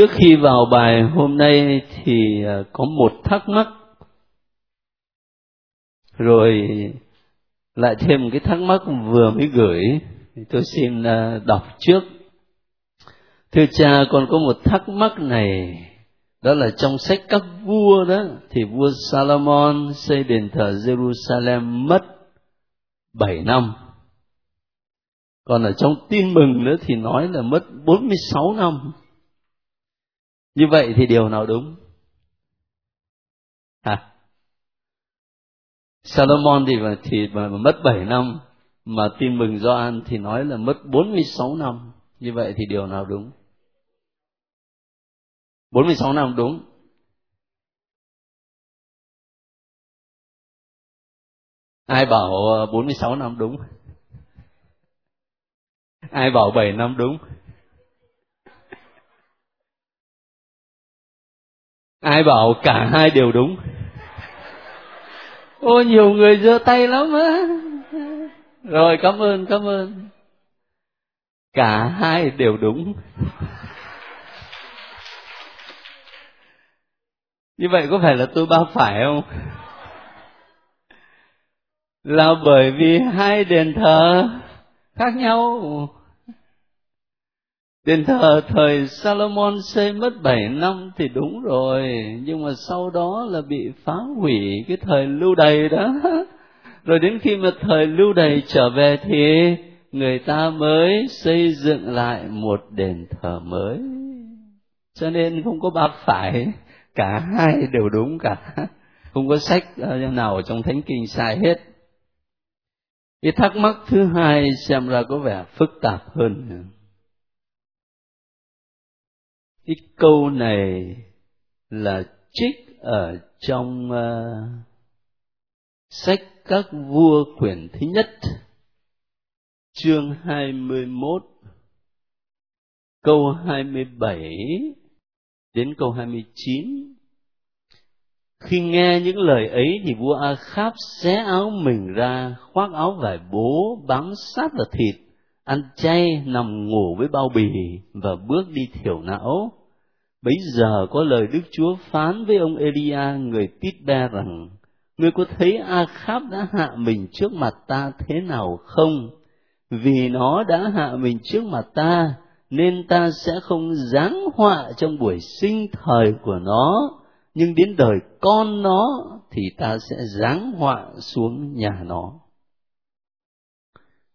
Trước khi vào bài hôm nay thì à, có một thắc mắc. Rồi lại thêm một cái thắc mắc vừa mới gửi tôi xin à, đọc trước. Thưa cha còn có một thắc mắc này. Đó là trong sách các vua đó, thì vua Salomon xây đền thờ Jerusalem mất 7 năm. Còn ở trong tin mừng nữa thì nói là mất 46 năm như vậy thì điều nào đúng? À Salomon thì mà thì mà, mà mất 7 năm mà tin mừng Gioan thì nói là mất 46 năm. Như vậy thì điều nào đúng? 46 năm đúng. Ai bảo ờ, 46 năm đúng? Ai bảo 7 năm đúng? Ai bảo cả hai đều đúng. Ô, nhiều người giơ tay lắm á. Rồi, cảm ơn cảm ơn. Cả hai đều đúng. Như vậy có phải là tôi ba phải không? Là bởi vì hai đền thờ khác nhau. Đền thờ thời Salomon xây mất 7 năm thì đúng rồi, nhưng mà sau đó là bị phá hủy cái thời lưu đày đó. Rồi đến khi mà thời lưu đày trở về thì người ta mới xây dựng lại một đền thờ mới. Cho nên không có ba phải, cả hai đều đúng cả. Không có sách ờ, nào trong thánh kinh sai hết. Cái thắc mắc thứ hai xem ra có vẻ phức tạp hơn cái câu này là trích ở trong uh, sách các vua quyển thứ nhất chương 21 câu 27 đến câu 29 khi nghe những lời ấy thì vua A Kháp xé áo mình ra, khoác áo vải bố bám sát vào thịt, ăn chay nằm ngủ với bao bì và bước đi thiểu não bấy giờ có lời đức chúa phán với ông elia, người tít be rằng, ngươi có thấy a kháp đã hạ mình trước mặt ta thế nào không? Vì nó đã hạ mình trước mặt ta, nên ta sẽ không giáng họa trong buổi sinh thời của nó, nhưng đến đời con nó thì ta sẽ giáng họa xuống nhà nó.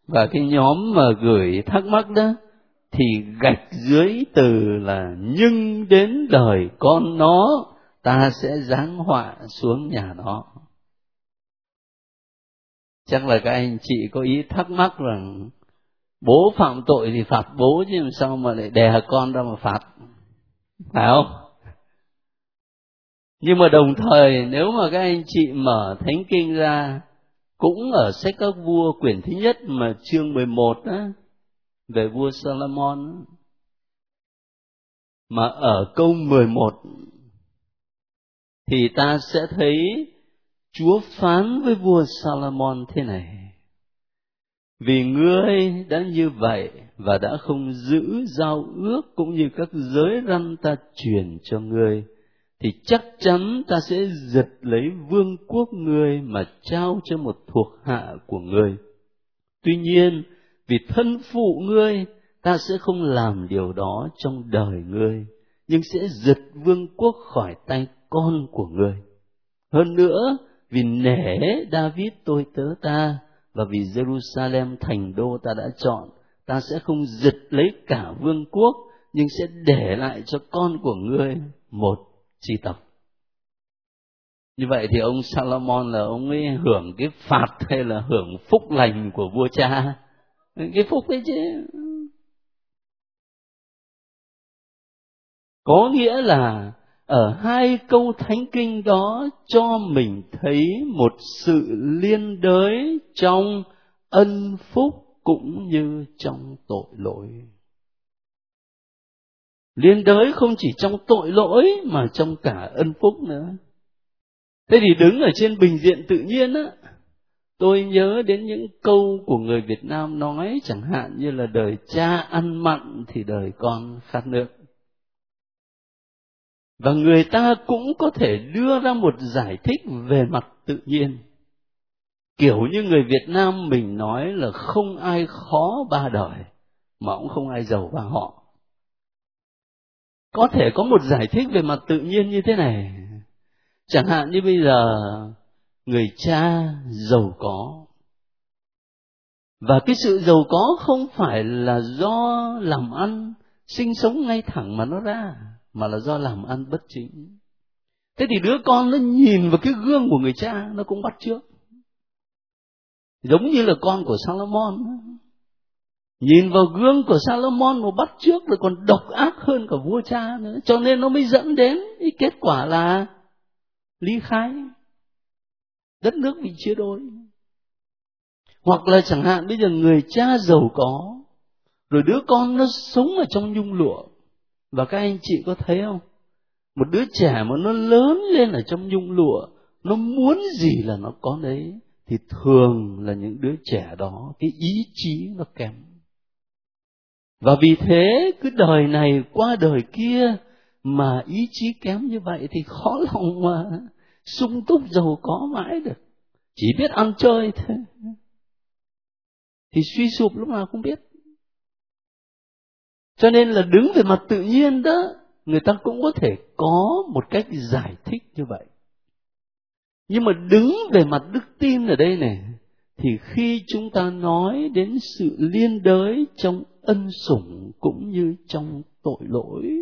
Và cái nhóm mà gửi thắc mắc đó thì gạch dưới từ là nhưng đến đời con nó, ta sẽ giáng họa xuống nhà nó. Chắc là các anh chị có ý thắc mắc rằng, bố phạm tội thì phạt bố chứ làm sao mà lại đè con ra mà phạt, phải không? Nhưng mà đồng thời, nếu mà các anh chị mở thánh kinh ra, cũng ở sách các vua quyển thứ nhất mà chương 11 á về vua Salomon. Mà ở câu 11 thì ta sẽ thấy Chúa phán với vua Salomon thế này. Vì ngươi đã như vậy và đã không giữ giao ước cũng như các giới răn ta truyền cho ngươi, thì chắc chắn ta sẽ giật lấy vương quốc ngươi mà trao cho một thuộc hạ của ngươi. Tuy nhiên vì thân phụ ngươi, ta sẽ không làm điều đó trong đời ngươi, nhưng sẽ giật vương quốc khỏi tay con của ngươi. Hơn nữa, vì nể david tôi tớ ta, và vì jerusalem thành đô ta đã chọn, ta sẽ không giật lấy cả vương quốc, nhưng sẽ để lại cho con của ngươi một chi tộc. Như vậy thì ông Salomon là ông ấy hưởng cái phạt hay là hưởng phúc lành của vua cha? Cái phúc đấy chứ. Có nghĩa là ở hai câu thánh kinh đó cho mình thấy một sự liên đới trong ân phúc cũng như trong tội lỗi. Liên đới không chỉ trong tội lỗi mà trong cả ân phúc nữa. Thế thì đứng ở trên bình diện tự nhiên á tôi nhớ đến những câu của người việt nam nói chẳng hạn như là đời cha ăn mặn thì đời con khát nước. Và người ta cũng có thể đưa ra một giải thích về mặt tự nhiên. Kiểu như người việt nam mình nói là không ai khó ba đời, mà cũng không ai giàu bằng họ. Có thể có một giải thích về mặt tự nhiên như thế này. Chẳng hạn như bây giờ người cha giàu có. Và cái sự giàu có không phải là do làm ăn, sinh sống ngay thẳng mà nó ra, mà là do làm ăn bất chính. Thế thì đứa con nó nhìn vào cái gương của người cha, nó cũng bắt trước giống như là con của Salomon. Nhìn vào gương của Salomon mà bắt trước rồi còn độc ác hơn cả vua cha nữa. Cho nên nó mới dẫn đến cái kết quả là ly khai đất nước bị chia đôi. Hoặc là chẳng hạn, bây giờ người cha giàu có, rồi đứa con nó sống ở trong nhung lụa. Và các anh chị có thấy không? Một đứa trẻ mà nó lớn lên ở trong nhung lụa, nó muốn gì là nó có đấy, thì thường là những đứa trẻ đó, cái ý chí nó kém. Và vì thế, cứ đời này qua đời kia mà ý chí kém như vậy thì khó lòng mà sung túc giàu có mãi được. Chỉ biết ăn chơi thôi. Thì suy sụp lúc nào không biết. Cho nên là đứng về mặt tự nhiên đó, người ta cũng có thể có một cách giải thích như vậy. Nhưng mà đứng về mặt đức tin ở đây này, thì khi chúng ta nói đến sự liên đới trong ân sủng cũng như trong tội lỗi,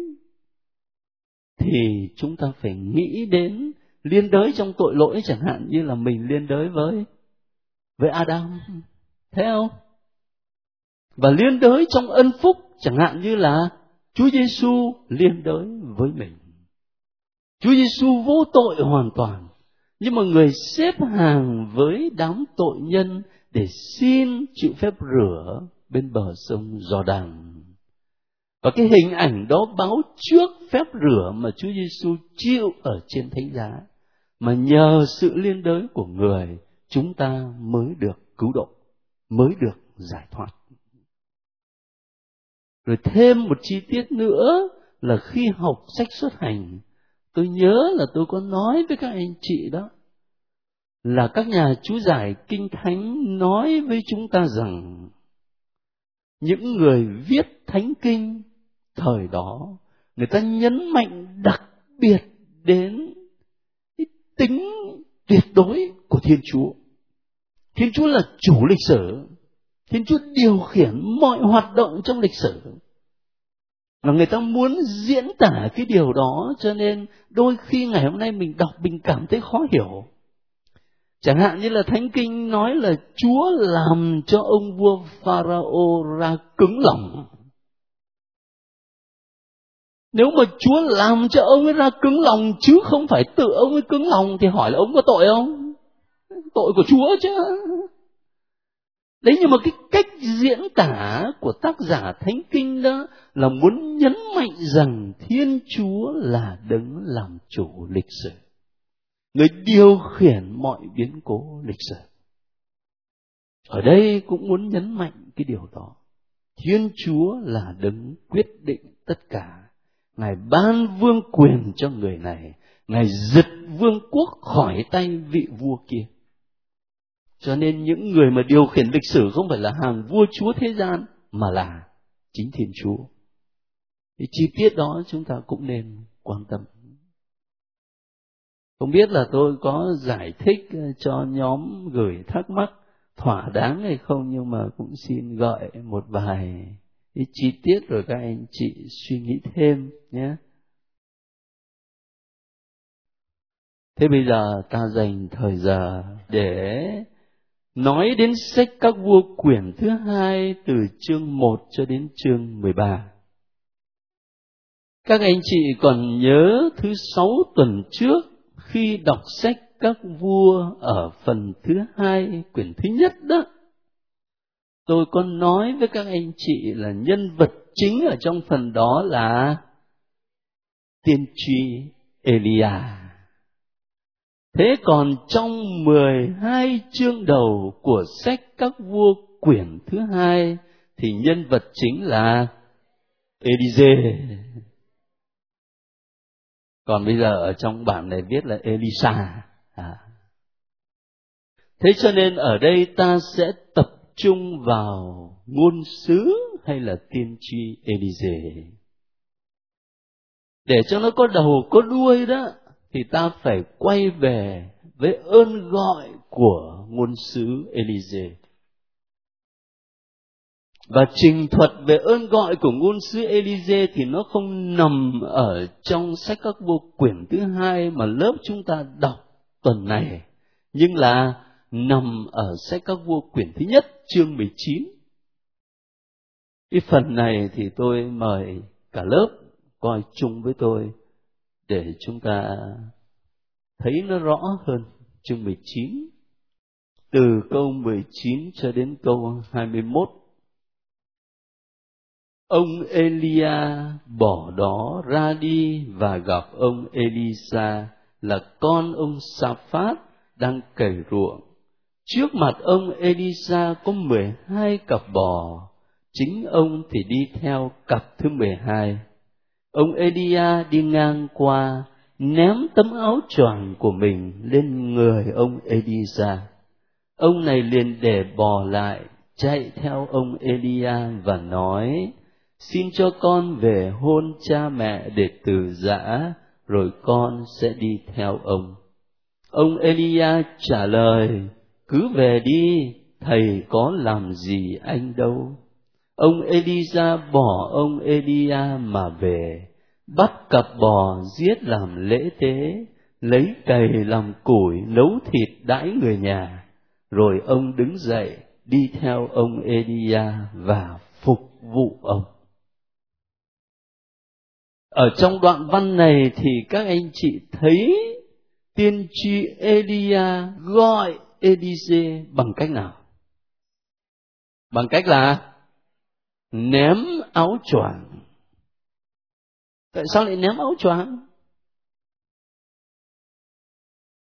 thì chúng ta phải nghĩ đến liên đới trong tội lỗi chẳng hạn, như là mình liên đới với với Adam thế không và liên đới trong ân phúc chẳng hạn, như là Chúa Giêsu liên đới với mình Chúa Giêsu vô tội hoàn toàn, nhưng mà người xếp hàng với đám tội nhân để xin chịu phép rửa bên bờ sông Giò-đàn. Và cái hình ảnh đó báo trước phép rửa mà Chúa Giêsu chịu ở trên thánh giá. Mà nhờ sự liên đới của người, chúng ta mới được cứu độ, mới được giải thoát. Rồi thêm một chi tiết nữa là khi học sách xuất hành, tôi nhớ là tôi có nói với các anh chị đó, là các nhà chú giải kinh thánh nói với chúng ta rằng những người viết thánh kinh thời đó người ta nhấn mạnh đặc biệt đến tính tuyệt đối của thiên chúa. Thiên chúa là chủ lịch sử. Thiên chúa điều khiển mọi hoạt động trong lịch sử. Và người ta muốn diễn tả cái điều đó, cho nên đôi khi ngày hôm nay mình đọc mình cảm thấy khó hiểu. Chẳng hạn như là Thánh Kinh nói là Chúa làm cho ông vua Pharaoh ra cứng lòng. Nếu mà Chúa làm cho ông ấy ra cứng lòng chứ không phải tự ông ấy cứng lòng thì hỏi là ông có tội không? Tội của Chúa chứ. Đấy, nhưng mà cái cách diễn tả của tác giả Thánh Kinh đó là muốn nhấn mạnh rằng Thiên Chúa là đấng làm chủ lịch sử, người điều khiển mọi biến cố lịch sử ở đây cũng muốn nhấn mạnh cái điều đó thiên chúa là đấng quyết định tất cả ngài ban vương quyền cho người này. Ngài giật vương quốc khỏi tay vị vua kia. Cho nên những người mà điều khiển lịch sử không phải là hàng vua chúa thế gian, mà là chính thiên chúa. Thì chi tiết đó chúng ta cũng nên quan tâm. Không biết là tôi có giải thích ờ, cho nhóm gửi thắc mắc thỏa đáng hay không, nhưng mà cũng xin gợi một vài cái chi tiết rồi các anh chị suy nghĩ thêm nhé thế bây giờ ta dành thời giờ để nói đến sách các vua quyển thứ hai từ chương 1 cho đến chương 13. Các anh chị còn nhớ thứ sáu tuần trước khi đọc sách các vua ở phần thứ hai quyển thứ nhất đó tôi có nói với các anh chị là nhân vật chính ở trong phần đó là tiên tri Elia. Thế còn trong 12 chương đầu của sách các vua quyển thứ hai thì nhân vật chính là Elise còn bây giờ ở trong bản này viết là Elisa à. thế cho nên ở đây ta sẽ tập trung vào ngôn sứ hay là tiên tri Elise để cho nó có đầu có đuôi đó thì ta phải quay về với ơn gọi của ngôn sứ Elise và trình thuật về ơn gọi của ngôn sứ Elise thì nó không nằm ở trong sách các vô quyển thứ hai mà lớp chúng ta đọc tuần này, nhưng là nằm ở sách các vua quyển thứ nhất, chương 19. Cái phần này thì tôi mời cả lớp coi chung với tôi để chúng ta thấy nó rõ hơn chương 19 từ câu 19 cho đến câu 21 ông Elia bỏ đó ra đi và gặp ông Elisa là con ông Saphat đang cày ruộng. Trước mặt ông Elisa có mười hai cặp bò, chính ông thì đi theo cặp thứ mười hai. Ông Elia đi ngang qua, ném tấm áo choàng của mình lên người ông Elisa. Ông này liền để bò lại, chạy theo ông Elia và nói, xin cho con về hôn cha mẹ để từ giã rồi con sẽ đi theo ông ông elia trả lời cứ về đi, thầy có làm gì anh đâu. Ông elisa bỏ ông elia mà về, bắt cặp bò giết làm lễ tế, lấy cày làm củi nấu thịt đãi người nhà. Rồi ông đứng dậy, đi theo ông elia và phục vụ ông. Ở trong đoạn văn này thì các anh chị thấy tiên tri Elia gọi Elise bằng cách nào? Bằng cách là ném áo choàng. Tại sao lại ném áo choàng?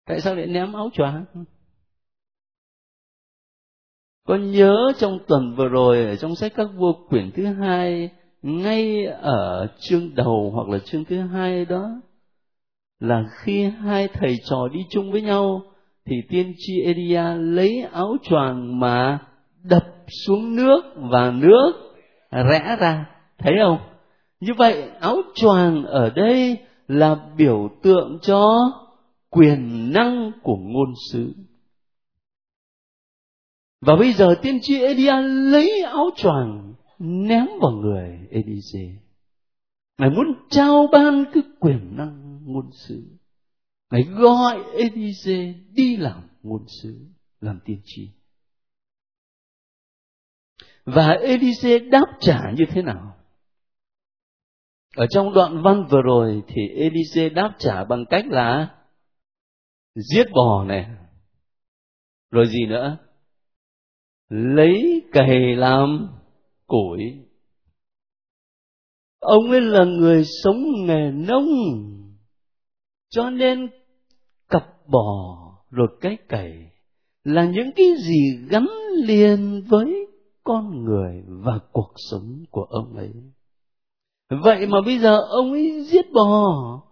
Tại sao lại ném áo choàng? Con nhớ trong tuần vừa rồi, ở trong sách các vua quyển thứ hai, ngay ở chương đầu hoặc là chương thứ hai đó, là khi hai thầy trò đi chung với nhau thì tiên tri Elia lấy áo choàng mà đập xuống nước và nước rẽ ra thấy không như vậy, áo choàng ở đây là biểu tượng cho quyền năng của ngôn sứ và bây giờ tiên tri Elia lấy áo choàng ném vào người Elise. Ngài muốn trao ban cái quyền năng ngôn sứ. Ngài gọi Elise đi làm ngôn sứ, làm tiên tri. Và Elise đáp trả như thế nào? Ở trong đoạn văn vừa rồi thì Elise đáp trả bằng cách là giết bò này. Rồi gì nữa? Lấy cày làm củi ông ấy là người sống nghề nông cho nên cặp bò rồi cái cày là những cái gì gắn liền với con người và cuộc sống của ông ấy. Vậy mà bây giờ ông ấy giết bò,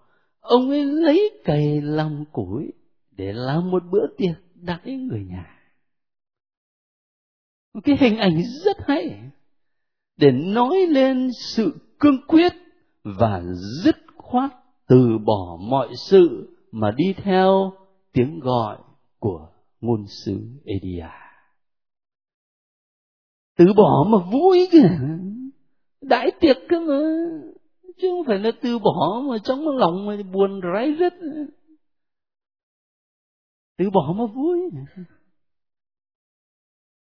ông ấy lấy cày làm củi để làm một bữa tiệc đãi người nhà. Cái hình ảnh rất hay để nói lên sự cương quyết và dứt khoát từ bỏ mọi sự mà đi theo tiếng gọi của ngôn sứ Edia. Từ bỏ mà vui kìa, đại tiệc cơ mà, chứ không phải là từ bỏ mà trong lòng mà buồn rái rứt. Từ bỏ mà vui.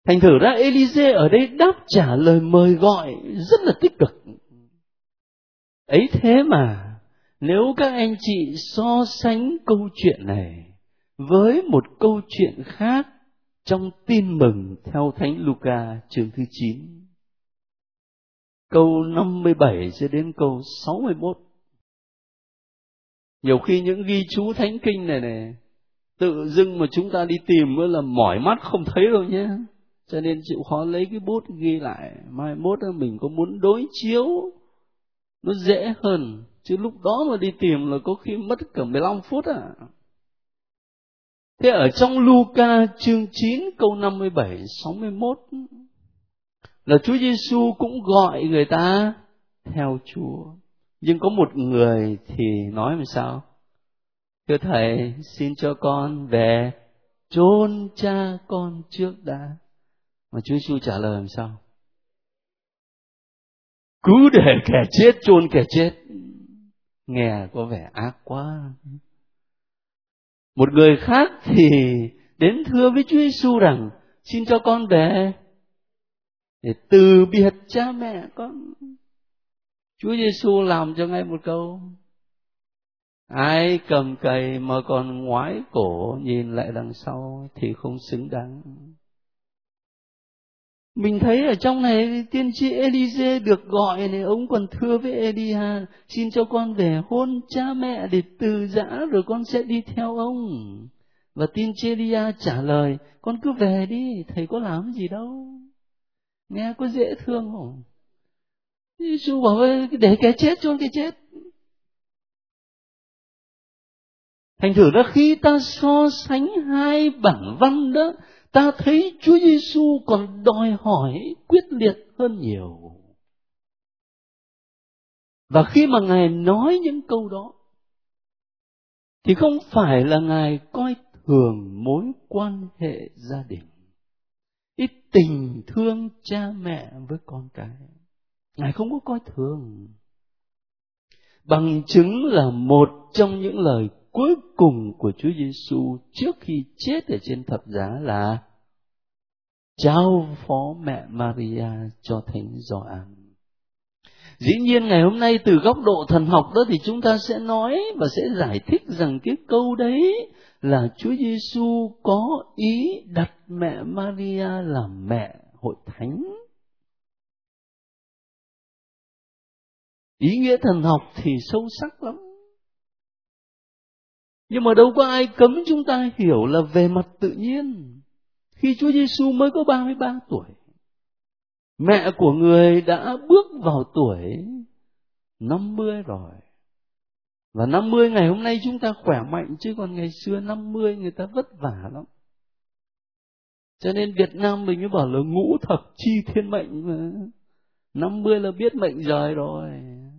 Thành thử ra Elise ở đây đáp trả lời mời gọi rất là tích cực. Ấy thế mà, nếu các anh chị so sánh câu chuyện này với một câu chuyện khác trong tin mừng theo Thánh Luca chương thứ 9. Câu 57 cho đến câu 61. Nhiều khi những ghi chú thánh kinh này này, tự dưng mà chúng ta đi tìm mới là mỏi mắt không thấy đâu nhé cho nên chịu khó lấy cái bút ghi lại mai mốt mình có muốn đối chiếu nó dễ hơn chứ lúc đó mà đi tìm là có khi mất cả 15 phút à. Thế ở trong Luca chương 9 câu 57 61 là Chúa Giêsu cũng gọi người ta theo Chúa. Nhưng có một người thì nói làm sao? Thưa thầy, xin cho con về chôn cha con trước đã. Mà Chúa Giêsu trả lời làm sao? Cứ để kẻ chết, chôn kẻ chết nghe có vẻ ác quá. Một người khác thì đến thưa với Chúa Giêsu rằng, xin cho con về để từ biệt cha mẹ con. Chúa Giêsu làm cho ngay một câu, ai cầm cày mà còn ngoái cổ nhìn lại đằng sau thì không xứng đáng mình thấy ở trong này tiên tri Elise được gọi này, ông còn thưa với Elia xin cho con về hôn cha mẹ để từ giã rồi con sẽ đi theo ông. Và tiên tri Elia trả lời, con cứ về đi, thầy có làm gì đâu. Nghe có dễ thương không? Giêsu bảo để cái chết cho cái chết. Thành thử ra khi ta so sánh hai bản văn đó ta thấy Chúa Giêsu còn đòi hỏi quyết liệt hơn nhiều. Và khi mà Ngài nói những câu đó, thì không phải là Ngài coi thường mối quan hệ gia đình, ít tình thương cha mẹ với con cái. Ngài không có coi thường. Bằng chứng là một trong những lời cuối cùng của Chúa Giêsu trước khi chết ở trên thập giá là trao phó mẹ Maria cho Thánh Gioan. Dĩ nhiên ngày hôm nay từ góc độ thần học đó thì chúng ta sẽ nói và sẽ giải thích rằng cái câu đấy là Chúa Giêsu có ý đặt mẹ Maria làm mẹ hội thánh. Ý nghĩa thần học thì sâu sắc lắm nhưng mà đâu có ai cấm chúng ta hiểu là về mặt tự nhiên. Khi Chúa Giêsu mới có 33 tuổi, mẹ của người đã bước vào tuổi 50 rồi. Và 50 ngày hôm nay chúng ta khỏe mạnh chứ còn ngày xưa 50 người ta vất vả lắm. Cho nên Việt Nam mình mới bảo là ngũ thập chi thiên mệnh mà. 50 là biết mệnh rời rồi.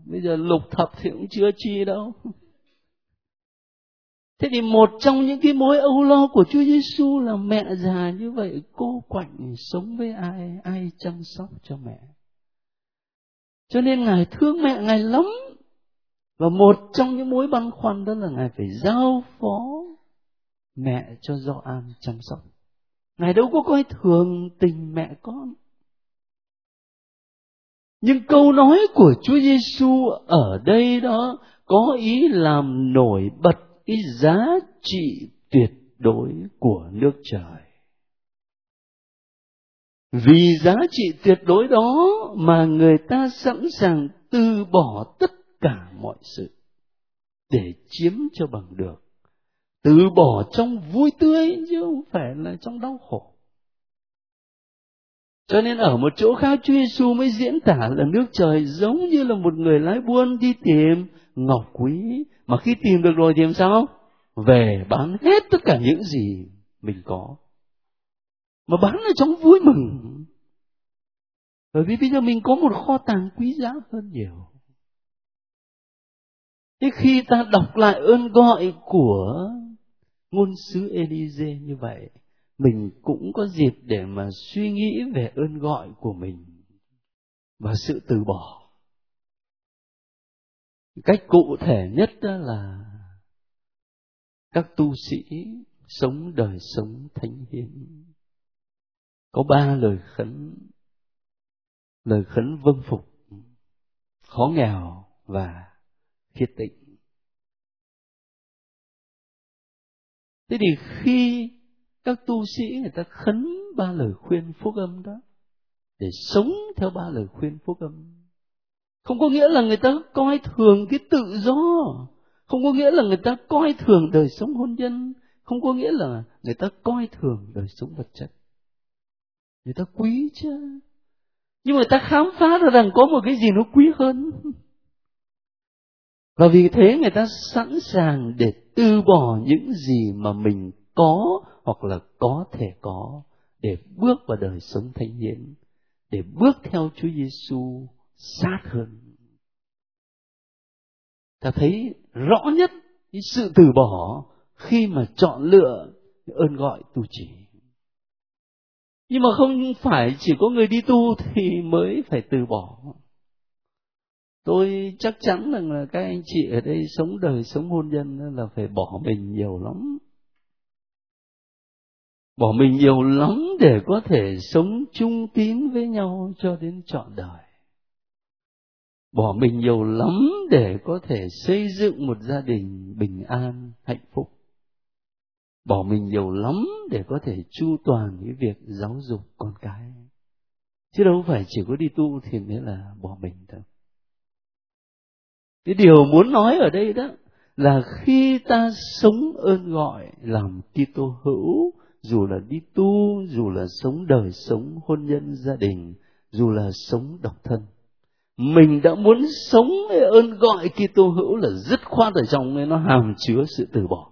Bây giờ lục thập thì cũng chưa chi đâu. Thế thì một trong những cái mối âu lo của Chúa Giêsu là mẹ già như vậy cô quạnh sống với ai, ai chăm sóc cho mẹ. Cho nên Ngài thương mẹ Ngài lắm. Và một trong những mối băn khoăn đó là Ngài phải giao phó mẹ cho Gioan chăm sóc. Ngài đâu có coi thường tình mẹ con. Nhưng câu nói của Chúa Giêsu ở đây đó có ý làm nổi bật cái giá trị tuyệt đối của nước trời. Vì giá trị tuyệt đối đó mà người ta sẵn sàng từ bỏ tất cả mọi sự để chiếm cho bằng được. Từ bỏ trong vui tươi chứ không phải là trong đau khổ. Cho nên ở một chỗ khác Chúa Giêsu mới diễn tả là nước trời giống như là một người lái buôn đi tìm ngọc quý. Mà khi tìm được rồi thì làm sao? Về bán hết tất cả những gì mình có. Mà bán ở trong vui mừng. Bởi vì bây giờ mình có một kho tàng quý giá hơn nhiều. Thế khi ta đọc lại ơn gọi của ngôn sứ Elise như vậy, mình cũng có dịp để mà suy nghĩ về ơn gọi của mình và sự từ bỏ cách cụ thể nhất đó là các tu sĩ sống đời sống thánh hiến. Có ba lời khấn lời khấn vâng phục, khó nghèo và khiết tịnh. Thế thì khi các tu sĩ người ta khấn ba lời khuyên phúc âm đó, để sống theo ba lời khuyên phúc âm không có nghĩa là người ta coi thường cái tự do. Không có nghĩa là người ta coi thường đời sống hôn nhân. Không có nghĩa là người ta coi thường đời sống vật chất. Người ta quý chứ. Nhưng người ta khám phá ra rằng có một cái gì nó quý hơn. Và vì thế người ta sẵn sàng để từ bỏ những gì mà mình có hoặc là có thể có để bước vào đời sống thánh hiến để bước theo Chúa Giêsu sát hơn. Ta thấy rõ nhất cái sự từ bỏ khi mà chọn lựa ơn gọi tu trì. Nhưng mà không phải chỉ có người đi tu thì mới phải từ bỏ. Tôi chắc chắn rằng là các anh chị ở đây sống đời, sống hôn nhân là phải bỏ mình nhiều lắm bỏ mình nhiều lắm để có thể sống chung tín với nhau cho đến trọn đời bỏ mình nhiều lắm để có thể xây dựng một gia đình bình an, hạnh phúc. Bỏ mình nhiều lắm để có thể chu toàn cái việc giáo dục con cái. Chứ đâu phải chỉ có đi tu thì mới là bỏ mình đâu. Cái điều muốn nói ở đây đó là khi ta sống ơn gọi làm Kitô hữu, dù là đi tu, dù là sống đời sống hôn nhân gia đình, dù là sống độc thân mình đã muốn sống với ơn gọi Kitô hữu là dứt khoát ở trong nên nó hàm chứa sự từ bỏ.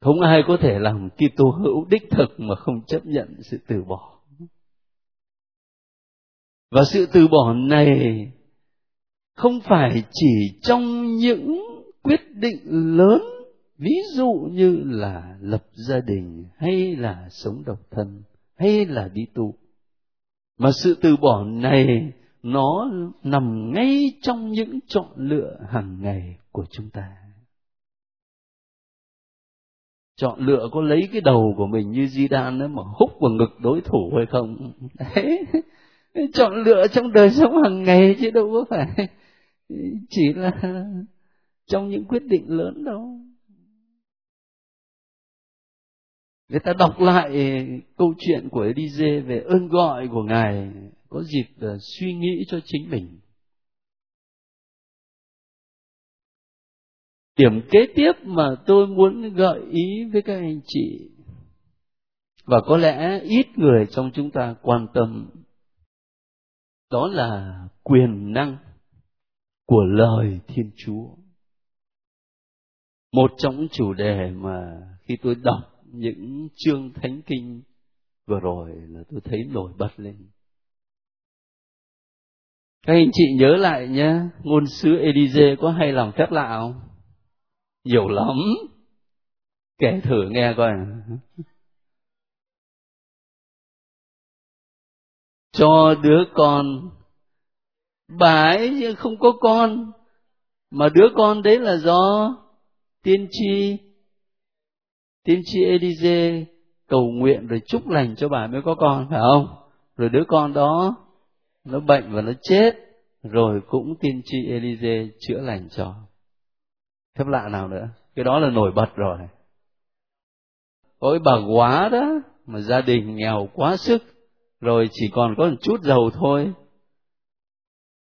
Không ai có thể làm Kitô hữu đích thực mà không chấp nhận sự từ bỏ. Và sự từ bỏ này không phải chỉ trong những quyết định lớn, ví dụ như là lập gia đình, hay là sống độc thân, hay là đi tu mà sự từ bỏ này, nó nằm ngay trong những chọn lựa hàng ngày của chúng ta. Chọn lựa có lấy cái đầu của mình như di đan mà húc vào ngực đối thủ hay không? Đấy. Chọn lựa trong đời sống hàng ngày chứ đâu có phải chỉ là trong những quyết định lớn đâu. Người ta đọc lại câu chuyện của Elise về ơn gọi của ngài, có dịp ờ, suy nghĩ cho chính mình. Điểm kế tiếp mà tôi muốn gợi ý với các anh chị, và có lẽ ít người trong chúng ta quan tâm, đó là quyền năng của lời thiên chúa. Một trong những chủ đề mà khi tôi đọc những chương thánh kinh vừa rồi là tôi thấy nổi bật lên. Các anh chị nhớ lại nhé, ngôn sứ Elise có hay làm phép lạ không nhiều lắm. Kể thử nghe coi. Cho đứa con bà ấy không có con, mà đứa con đấy là do tiên tri tiên tri Elise cầu nguyện rồi chúc lành cho bà mới có con, phải không? Rồi đứa con đó, nó bệnh và nó chết, rồi cũng tiên tri Elise chữa lành cho. Phép lạ nào nữa? Cái đó là nổi bật rồi. Ôi bà quá đó, mà gia đình nghèo quá sức, rồi chỉ còn có một chút dầu thôi.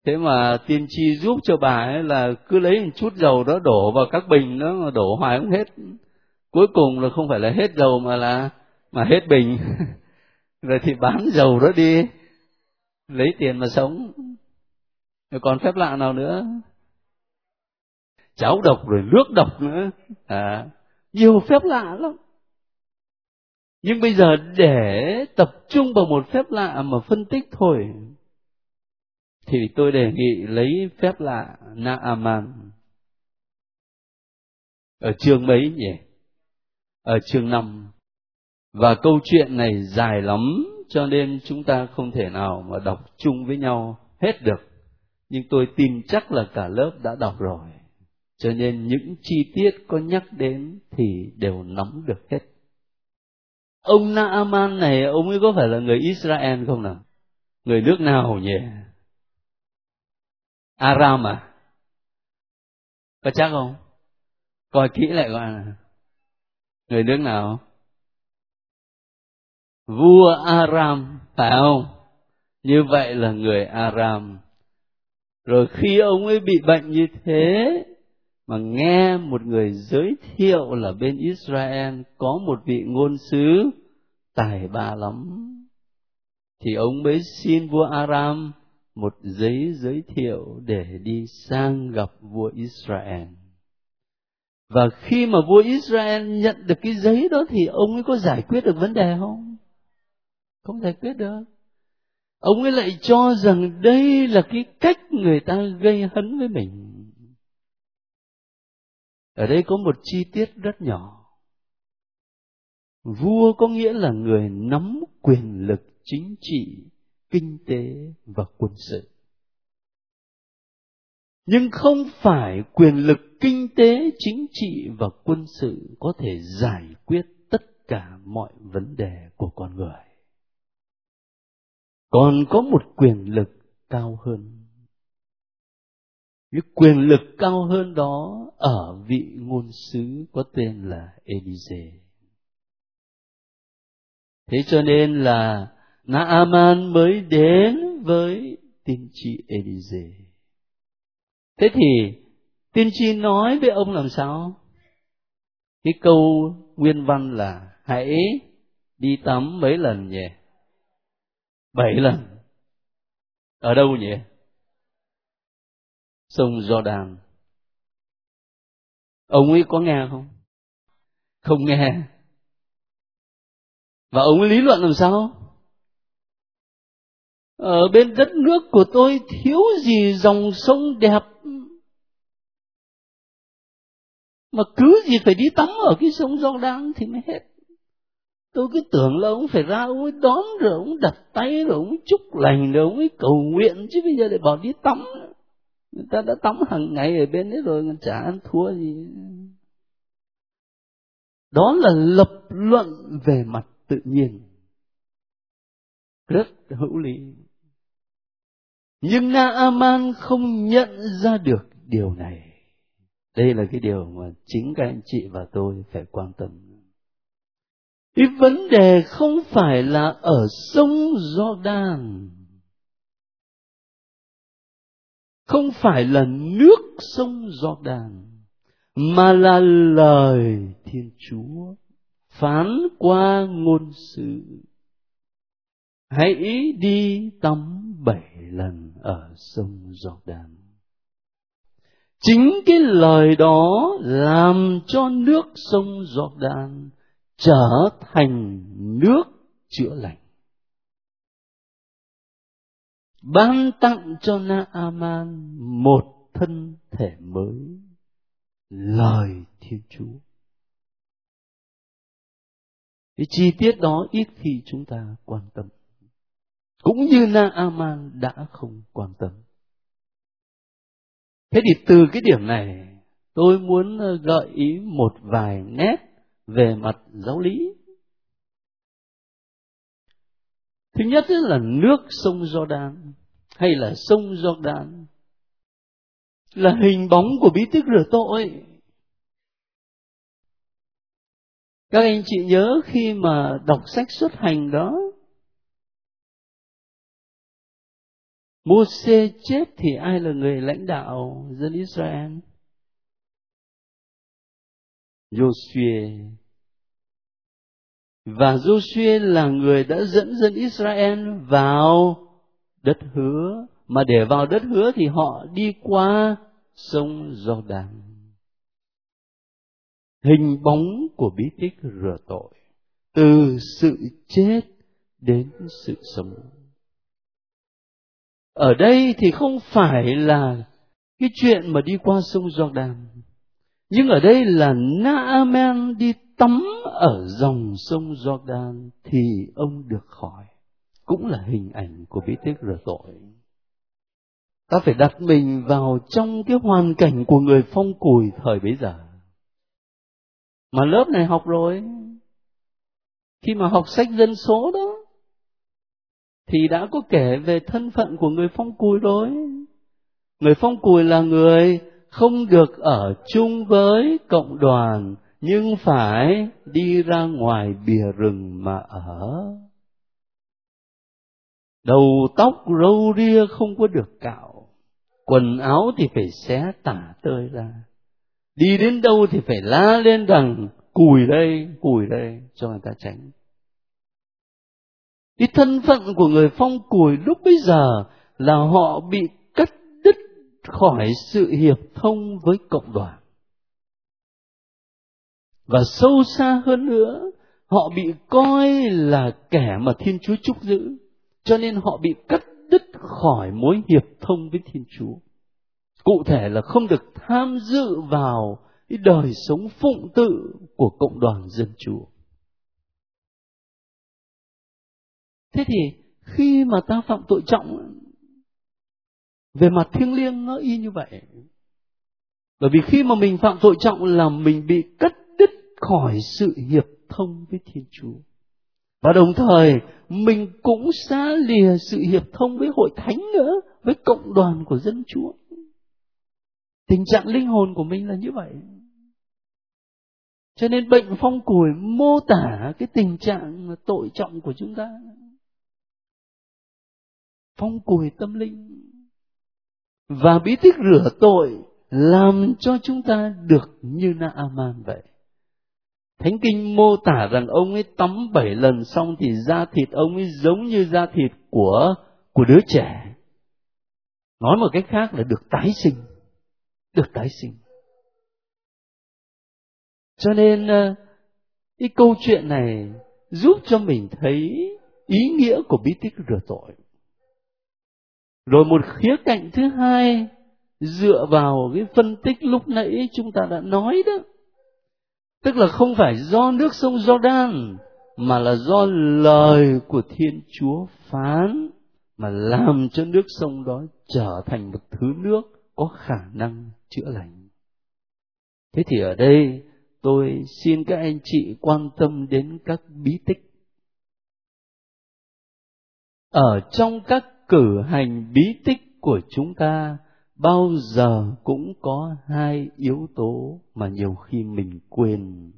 Thế mà tiên tri giúp cho bà ấy là cứ lấy một chút dầu đó đổ vào các bình đó, mà đổ hoài không hết cuối cùng là không phải là hết dầu mà là, mà hết bình. Rồi thì bán dầu đó đi, lấy tiền mà sống. Rồi còn phép lạ nào nữa? Cháo độc rồi nước độc nữa. À nhiều phép lạ lắm. Nhưng bây giờ để tập trung vào một phép lạ mà phân tích thôi, thì tôi đề nghị lấy phép lạ Naaman. Ở chương mấy nhỉ? Ở chương 5 và câu chuyện này dài lắm, cho nên chúng ta không thể nào mà đọc chung với nhau hết được. Nhưng tôi tin chắc là cả lớp đã đọc rồi. Cho nên những chi tiết có nhắc đến thì đều nắm được hết. Ông Naaman này, ông ấy có phải là người Israel không nào? Người nước nào nhỉ? Aram à? Có chắc không? Coi kỹ lại coi nào người nước nào? Vua Aram, phải không? Như vậy là người Aram. Rồi khi ông ấy bị bệnh như thế, mà nghe một người giới thiệu là bên Israel có một vị ngôn sứ tài ba lắm, thì ông mới xin vua Aram một giấy giới thiệu để đi sang gặp vua Israel. Và khi mà vua Israel nhận được cái giấy đó thì ông ấy có giải quyết được vấn đề không? Không giải quyết được. Ông ấy lại cho rằng đây là cái cách người ta gây hấn với mình. Ở đây có một chi tiết rất nhỏ. Vua có nghĩa là người nắm quyền lực chính trị, kinh tế và quân sự. Nhưng không phải quyền lực kinh tế, chính trị và quân sự có thể giải quyết tất cả mọi vấn đề của con người. Còn có một quyền lực cao hơn. Cái quyền lực cao hơn đó ở vị ngôn sứ có tên là Elise. Thế cho nên là Naaman mới đến với tiên tri Elise. Thế thì, tiên tri nói với ông làm sao? Cái câu nguyên văn là, hãy đi tắm mấy lần nhỉ? Bảy lần. Ở đâu nhỉ? Sông Jordan. Ông ấy có nghe không? Không nghe và ông ấy lý luận làm sao ở bên đất nước của tôi thiếu gì dòng sông đẹp mà cứ gì phải đi tắm ở cái sông Jordan thì mới hết. Tôi cứ tưởng là ông phải ra ông ấy đón rồi ông đặt tay rồi ông chúc lành rồi ông ấy cầu nguyện chứ bây giờ lại bảo đi tắm. Người ta đã tắm hàng ngày ở bên đấy rồi, còn chả ăn thua gì. Đó là lập luận về mặt tự nhiên. Rất hữu lý. Nhưng Naaman không nhận ra được điều này đây là cái điều mà chính các anh chị và tôi phải quan tâm cái vấn đề không phải là ở sông Jordan không phải là nước sông Jordan, mà là lời Thiên Chúa phán qua ngôn sứ. hãy đi tắm bảy lần ở sông Jordan. Chính cái lời đó làm cho nước sông giọt đàn trở thành nước chữa lành. Ban tặng cho Naaman một thân thể mới, lời Thiên Chúa. Cái chi tiết đó ít khi chúng ta quan tâm. Cũng như Naaman đã không quan tâm. Thế thì từ cái điểm này, tôi muốn ờ, gợi ý một vài nét về mặt giáo lý. Thứ nhất là nước sông Jordan hay là sông Jordan là hình bóng của bí tích rửa tội các anh chị nhớ khi mà đọc sách xuất hành đó Moses chết thì ai là người lãnh đạo dân Israel? Joshua. Và Joshua là người đã dẫn dân Israel vào đất hứa. Mà để vào đất hứa thì họ đi qua sông Jordan hình bóng của bí tích rửa tội từ sự chết đến sự sống ở đây thì không phải là cái chuyện mà đi qua sông Jordan, nhưng ở đây là Naaman đi tắm ở dòng sông Jordan thì ông được khỏi, cũng là hình ảnh của bí tích rửa tội. Ta phải đặt mình vào trong cái hoàn cảnh của người phong cùi thời bấy giờ. Mà lớp này học rồi, khi mà học sách dân số đó thì đã có kể về thân phận của người phong cùi rồi người phong cùi là người không được ở chung với cộng đoàn, nhưng phải đi ra ngoài bìa rừng mà ở. Đầu tóc râu ria không có được cạo, quần áo thì phải xé tả tơi ra. Đi đến đâu thì phải la lên rằng, cùi đây cùi đây, cho người ta tránh cái thân phận của người phong cùi lúc bây giờ là họ bị cắt đứt khỏi sự hiệp thông với cộng đoàn. Và sâu xa hơn nữa, họ bị coi là kẻ mà thiên chúa chúc giữ, cho nên họ bị cắt đứt khỏi mối hiệp thông với thiên chúa. Cụ thể là không được tham dự vào cái đời sống phụng tự của cộng đoàn dân chúa. Thế thì khi mà ta phạm tội trọng về mặt thiêng liêng nó y như vậy. Bởi vì khi mà mình phạm tội trọng là mình bị cắt đứt khỏi sự hiệp thông với thiên chúa. Và đồng thời, mình cũng xa lìa sự hiệp thông với hội thánh nữa, với cộng đoàn của dân chúa. Tình trạng linh hồn của mình là như vậy. Cho nên bệnh phong củi mô tả cái tình trạng tội trọng của chúng ta phong cùi tâm linh. Và bí tích rửa tội làm cho chúng ta được như na aman vậy. Thánh kinh mô tả rằng ông ấy tắm bảy lần xong thì da thịt ông ấy giống như da thịt của của đứa trẻ. Nói một cách khác là được tái sinh. Được tái sinh. Cho nên ờ, cái câu chuyện này giúp cho mình thấy ý nghĩa của bí tích rửa tội rồi một khía cạnh thứ hai, dựa vào cái phân tích lúc nãy chúng ta đã nói đó tức là không phải do nước sông Jordan, mà là do lời của Thiên Chúa phán, mà làm cho nước sông đó trở thành một thứ nước có khả năng chữa lành. Thế thì ở đây, tôi xin các anh chị quan tâm đến các bí tích. Ở trong các cử hành bí tích của chúng ta, bao giờ cũng có hai yếu tố mà nhiều khi mình quên.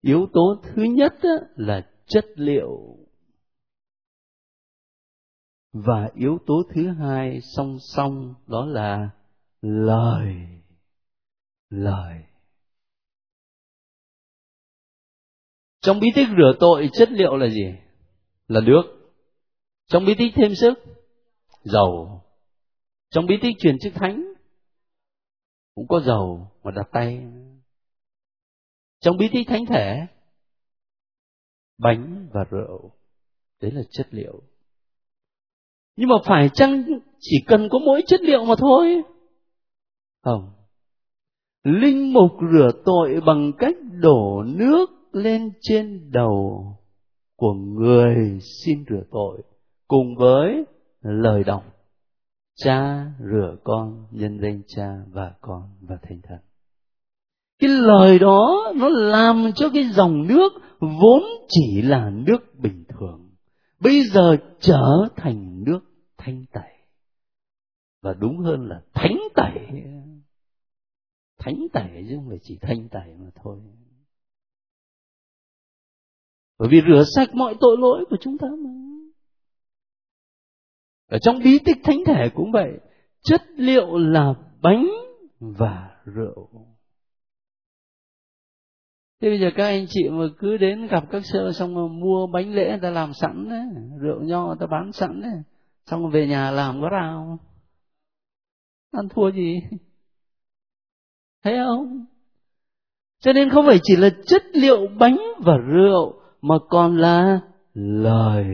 Yếu tố thứ nhất là chất liệu. Và yếu tố thứ hai song song đó là lời. Lời. Trong bí tích rửa tội, chất liệu là gì? Là nước trong bí tích thêm sức, dầu. Trong bí tích truyền chức thánh, cũng có dầu mà đặt tay. Trong bí tích thánh thể, bánh và rượu, đấy là chất liệu. Nhưng mà phải chăng chỉ cần có mỗi chất liệu mà thôi? Không. Linh mục rửa tội bằng cách đổ nước lên trên đầu của người xin rửa tội cùng với lời đọc, cha rửa con, nhân danh cha và con và thánh thần. Cái lời đó nó làm cho cái dòng nước vốn chỉ là nước bình thường, bây giờ trở thành nước thanh tẩy. Và đúng hơn là thánh tẩy. Thánh tẩy chứ không phải chỉ thanh tẩy mà thôi. Bởi vì rửa sạch mọi tội lỗi của chúng ta mà ở trong bí tích thánh thể cũng vậy, chất liệu là bánh và rượu. Thế bây giờ các anh chị mà cứ đến gặp các sơ xong rồi mua bánh lễ, người ta làm sẵn đấy, rượu nho người ta bán sẵn đấy, xong rồi về nhà làm có rào ăn thua gì? Thấy không? Cho nên không phải chỉ là chất liệu bánh và rượu, mà còn là lời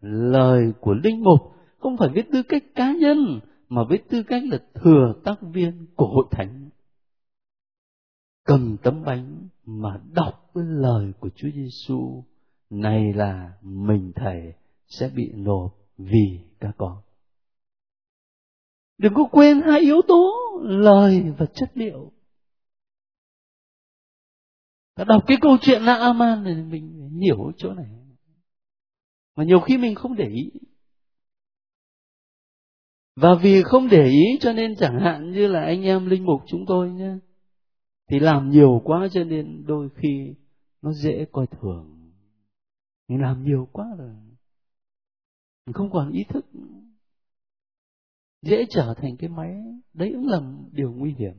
lời của linh mục không phải với tư cách cá nhân, mà với tư cách là thừa tác viên của hội thánh. Cầm tấm bánh mà đọc với lời của Chúa Giêsu này là mình thầy sẽ bị nộp vì các con. Đừng có quên hai yếu tố, lời và chất liệu. Đọc cái câu chuyện Na Aman này, mình hiểu chỗ này. Mà nhiều khi mình không để ý và vì không để ý cho nên chẳng hạn như là anh em linh mục chúng tôi nhé, thì làm nhiều quá cho nên đôi khi nó dễ coi thường. Mình làm nhiều quá rồi, mình không còn ý thức. Dễ trở thành cái máy, đấy cũng là điều nguy hiểm.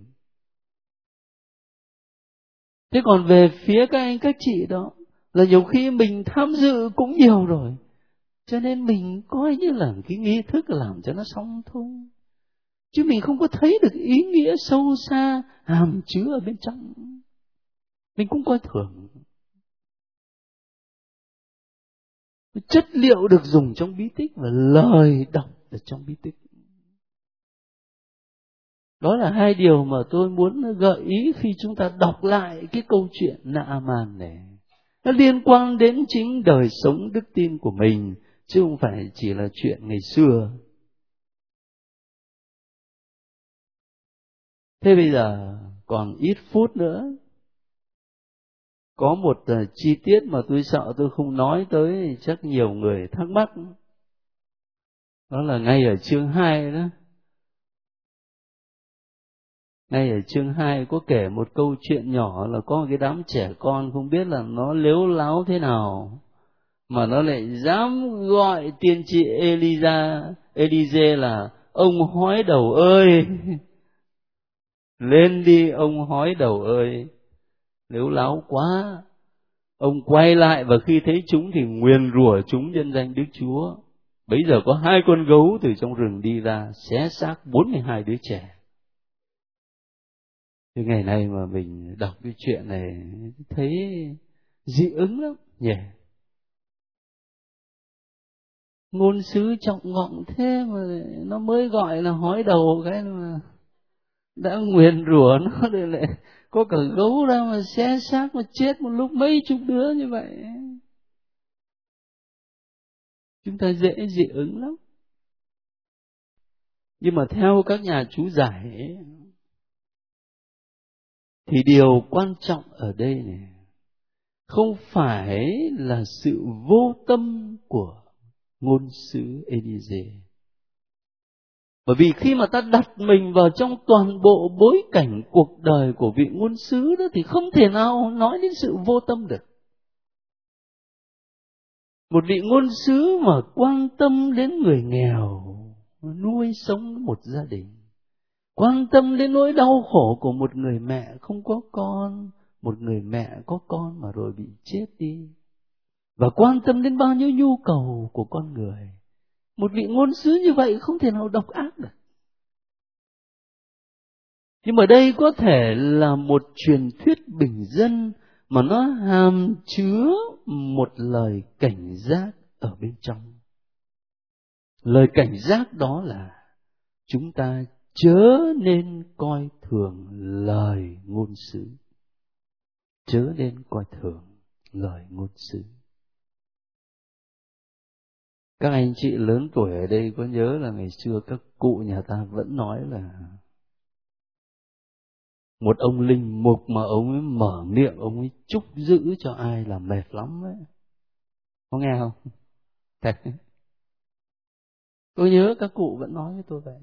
Thế còn về phía các anh, các chị đó, là nhiều khi mình tham dự cũng nhiều rồi cho nên mình coi như là cái nghi thức làm cho nó xong thôi chứ mình không có thấy được ý nghĩa sâu xa, hàm chứa ở bên trong. Mình cũng coi thường. Chất liệu được dùng trong bí tích và lời đọc ở trong bí tích. Đó là hai điều mà tôi muốn gợi ý khi chúng ta đọc lại cái câu chuyện nạ màn này. Nó liên quan đến chính đời sống đức tin của mình chứ không phải chỉ là chuyện ngày xưa. Thế bây giờ còn ít phút nữa. Có một ờ, chi tiết mà tôi sợ tôi không nói tới chắc nhiều người thắc mắc. Đó là ngay ở chương 2 đó. Ngay ở chương 2 có kể một câu chuyện nhỏ là có một cái đám trẻ con không biết là nó lếu láo thế nào mà nó lại dám gọi tiên tri Elisa Elise là, ông hói đầu ơi. Lên đi, ông hói đầu ơi. Nếu láo quá, ông quay lại và khi thấy chúng thì nguyền rủa chúng nhân danh đức chúa. Bấy giờ có hai con gấu từ trong rừng đi ra, xé xác bốn mươi hai đứa trẻ. Cái ngày nay mà mình đọc cái chuyện này, thấy dị ứng lắm. Nhỉ? Ngôn sứ trọng vọng thế mà nó mới gọi là hói đầu cái mà đã nguyền rủa nó để lại có cả gấu ra mà xé xác mà chết một lúc mấy chục đứa như vậy. Chúng ta dễ dị ứng lắm. Nhưng mà theo các nhà chú giải thì điều quan trọng ở đây này, không phải là sự vô tâm của ngôn sứ Elise bởi vì khi mà ta đặt mình vào trong toàn bộ bối cảnh cuộc đời của vị ngôn sứ đó thì không thể nào nói đến sự vô tâm được. Một vị ngôn sứ mà quan tâm đến người nghèo, nuôi sống một gia đình, quan tâm đến nỗi đau khổ của một người mẹ không có con, một người mẹ có con mà rồi bị chết đi và quan tâm đến bao nhiêu nhu cầu của con người. Một vị ngôn sứ như vậy không thể nào độc ác được. Nhưng mà đây có thể là một truyền thuyết bình dân mà nó hàm chứa một lời cảnh giác ở bên trong. Lời cảnh giác đó là chúng ta chớ nên coi thường lời ngôn sứ. Chớ nên coi thường lời ngôn sứ các anh chị lớn tuổi ở đây có nhớ là ngày xưa các cụ nhà ta vẫn nói là một ông linh mục mà ông ấy mở miệng, ông ấy chúc giữ cho ai là mệt lắm ấy. Có nghe không? Thật tôi nhớ các cụ vẫn nói với tôi vậy.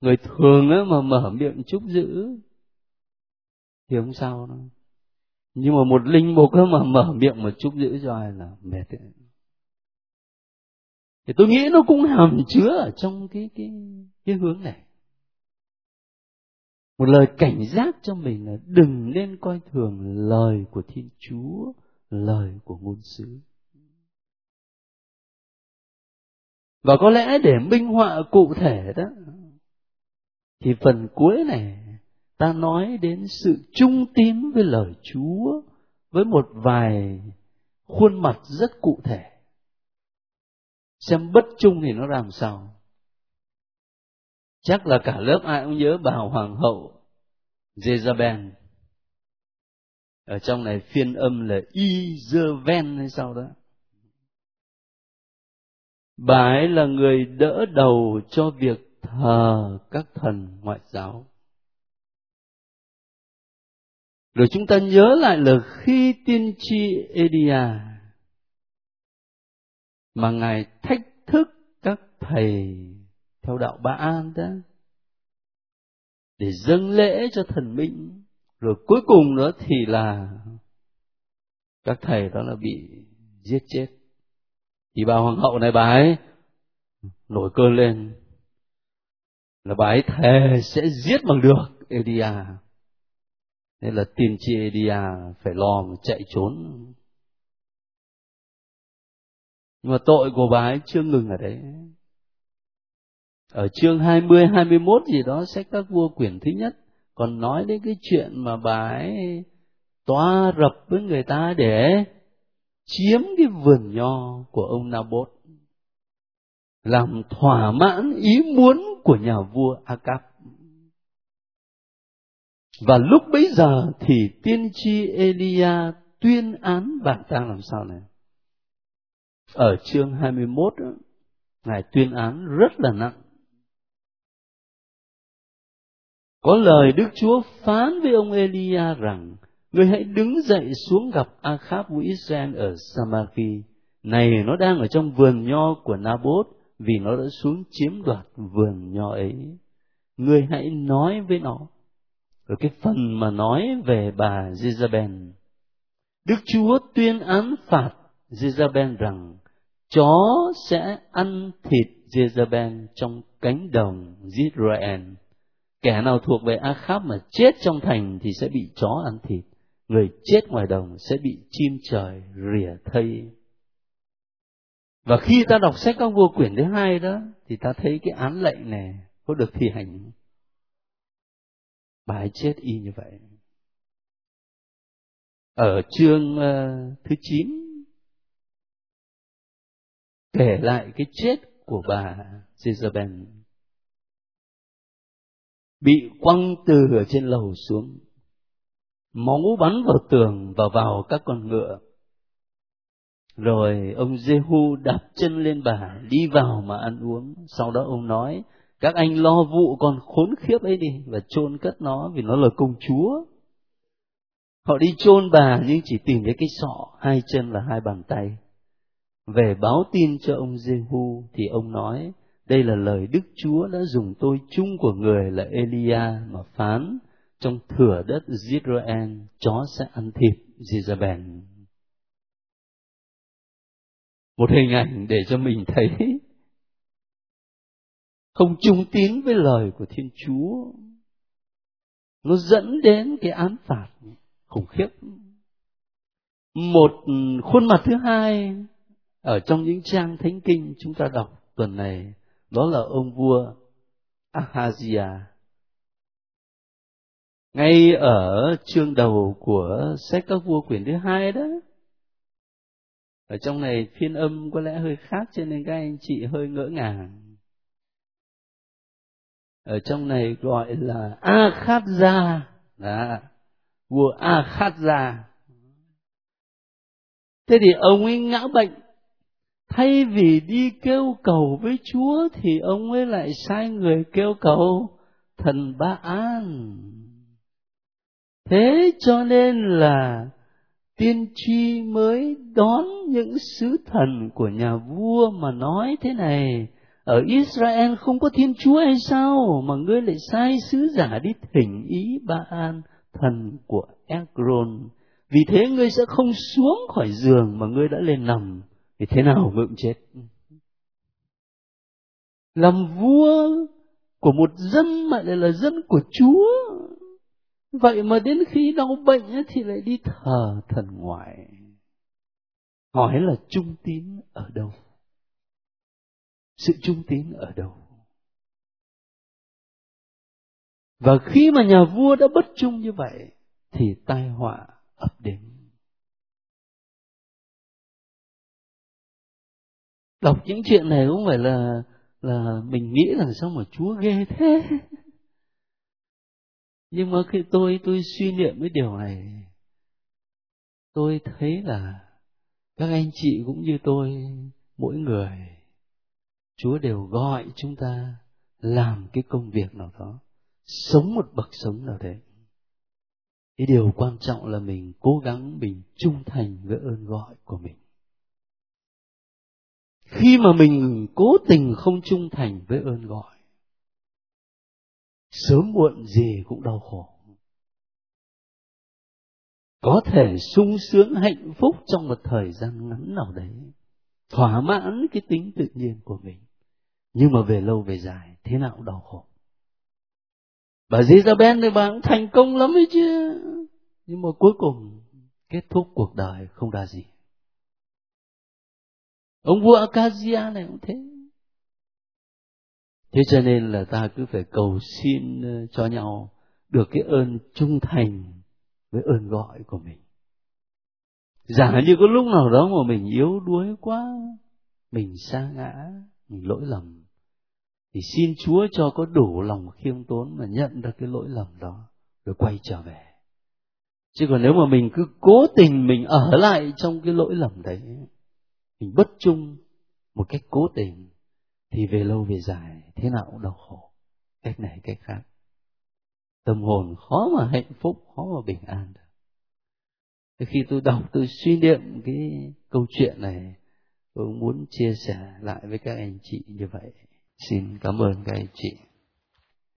Người thường á mà mở miệng chúc giữ thì không sao đâu. Nhưng mà một linh mục á mà mở miệng mà chúc giữ cho ai là mệt ấy thì tôi nghĩ nó cũng hàm chứa ở trong cái cái cái hướng này. Một lời cảnh giác cho mình là đừng nên coi thường lời của thiên chúa, lời của ngôn sứ. Và có lẽ để minh họa cụ thể đó, thì phần cuối này, ta nói đến sự trung tín với lời chúa với một vài khuôn mặt rất cụ thể xem bất trung thì nó làm sao? Chắc là cả lớp ai cũng nhớ bà hoàng hậu Jezabel ở trong này phiên âm là Izeven hay sao đó. Bà ấy là người đỡ đầu cho việc thờ các thần ngoại giáo. Rồi chúng ta nhớ lại là khi tiên tri Edia mà ngài thách thức các thầy theo đạo ba an đó, để dâng lễ cho thần minh. Rồi cuối cùng nữa thì là các thầy đó là bị giết chết. Thì bà hoàng hậu này bà ấy nổi cơn lên, là bà ấy thề sẽ giết bằng được Elia nên là tiên tri Elia phải lo mà chạy trốn mà tội của bà ấy chưa ngừng ở đấy ở chương 20, 21 gì đó sách các vua quyển thứ nhất còn nói đến cái chuyện mà bà ấy toa rập với người ta để chiếm cái vườn nho của ông Nabot làm thỏa mãn ý muốn của nhà vua Akab. Và lúc bấy giờ thì tiên tri Elia tuyên án bà ta làm sao này? Ở chương 21, Ngài tuyên án rất là nặng. Có lời Đức Chúa phán với ông Elia rằng, Người hãy đứng dậy xuống gặp Akhab của Israel ở Samaki. Này nó đang ở trong vườn nho của Naboth vì nó đã xuống chiếm đoạt vườn nho ấy. Người hãy nói với nó. Ở cái phần mà nói về bà Jezabel, Đức Chúa tuyên án phạt Jezabel rằng chó sẽ ăn thịt Jezebel trong cánh đồng Israel. Kẻ nào thuộc về Akhab mà chết trong thành thì sẽ bị chó ăn thịt. Người chết ngoài đồng sẽ bị chim trời rỉa thây. Và khi ta đọc sách các vua quyển thứ hai đó, thì ta thấy cái án lệnh này có được thi hành. Bà ấy chết y như vậy. Ở chương uh, thứ 9 kể lại cái chết của bà Jezebel. Bị quăng từ ở trên lầu xuống. Máu bắn vào tường và vào các con ngựa. Rồi ông Jehu đạp chân lên bà, đi vào mà ăn uống. Sau đó ông nói, các anh lo vụ còn khốn khiếp ấy đi và chôn cất nó vì nó là công chúa. Họ đi chôn bà nhưng chỉ tìm thấy cái sọ, hai chân và hai bàn tay về báo tin cho ông Jehu thì ông nói, đây là lời Đức Chúa đã dùng tôi chung của người là Elia mà phán, trong thửa đất Israel chó sẽ ăn thịt Jezebel. Một hình ảnh để cho mình thấy không trung tín với lời của Thiên Chúa. Nó dẫn đến cái án phạt khủng khiếp. Một khuôn mặt thứ hai ở trong những trang thánh kinh chúng ta đọc tuần này, đó là ông vua Ahazia. Ngay ở chương đầu của sách các vua quyển thứ hai đó. Ở trong này phiên âm có lẽ hơi khác cho nên các anh chị hơi ngỡ ngàng. Ở trong này gọi là a khát gia đó, vua a khát gia thế thì ông ấy ngã bệnh thay vì đi kêu cầu với chúa thì ông ấy lại sai người kêu cầu thần ba an thế cho nên là tiên tri mới đón những sứ thần của nhà vua mà nói thế này, ở Israel không có thiên chúa hay sao mà ngươi lại sai sứ giả đi thỉnh ý ba an thần của Ekron? Vì thế ngươi sẽ không xuống khỏi giường mà ngươi đã lên nằm thì thế nào ngươi cũng chết? Làm vua của một dân mà lại là dân của chúa. Vậy mà đến khi đau bệnh thì lại đi thờ thần ngoại. Hỏi là trung tín ở đâu? Sự trung tín ở đâu? Và khi mà nhà vua đã bất trung như vậy thì tai họa ập đến. Đọc những chuyện này cũng phải là là mình nghĩ rằng sao mà chúa ghê thế? Nhưng mà khi tôi tôi suy niệm cái điều này, tôi thấy là các anh chị cũng như tôi, mỗi người, chúa đều gọi chúng ta làm cái công việc nào đó, sống một bậc sống nào đấy. Cái điều quan trọng là mình cố gắng mình trung thành với ơn gọi của mình khi mà mình cố tình không trung thành với ơn gọi, sớm muộn gì cũng đau khổ. Có thể sung sướng hạnh phúc trong một thời gian ngắn nào đấy, thỏa mãn cái tính tự nhiên của mình, nhưng mà về lâu về dài, thế nào cũng đau khổ. Bà Jezabel thì bà cũng thành công lắm ấy chứ. Nhưng mà cuối cùng, kết thúc cuộc đời không ra gì ông vua Acacia này cũng thế. Thế cho nên là ta cứ phải cầu xin ờ, cho nhau được cái ơn trung thành với ơn gọi của mình. Giả như có lúc nào đó mà mình yếu đuối quá, mình sa ngã, mình lỗi lầm, thì xin chúa cho có đủ lòng khiêm tốn mà nhận ra cái lỗi lầm đó rồi quay trở về. Chứ còn nếu mà mình cứ cố tình mình ở lại trong cái lỗi lầm đấy mình bất trung một cách cố tình, thì về lâu về dài thế nào cũng đau khổ. Cách này, cách khác. Tâm hồn khó mà hạnh phúc, khó mà bình an được. Khi tôi đọc, tôi suy niệm cái câu chuyện này, tôi muốn chia sẻ lại với các anh chị như vậy. Xin cảm ơn các anh chị.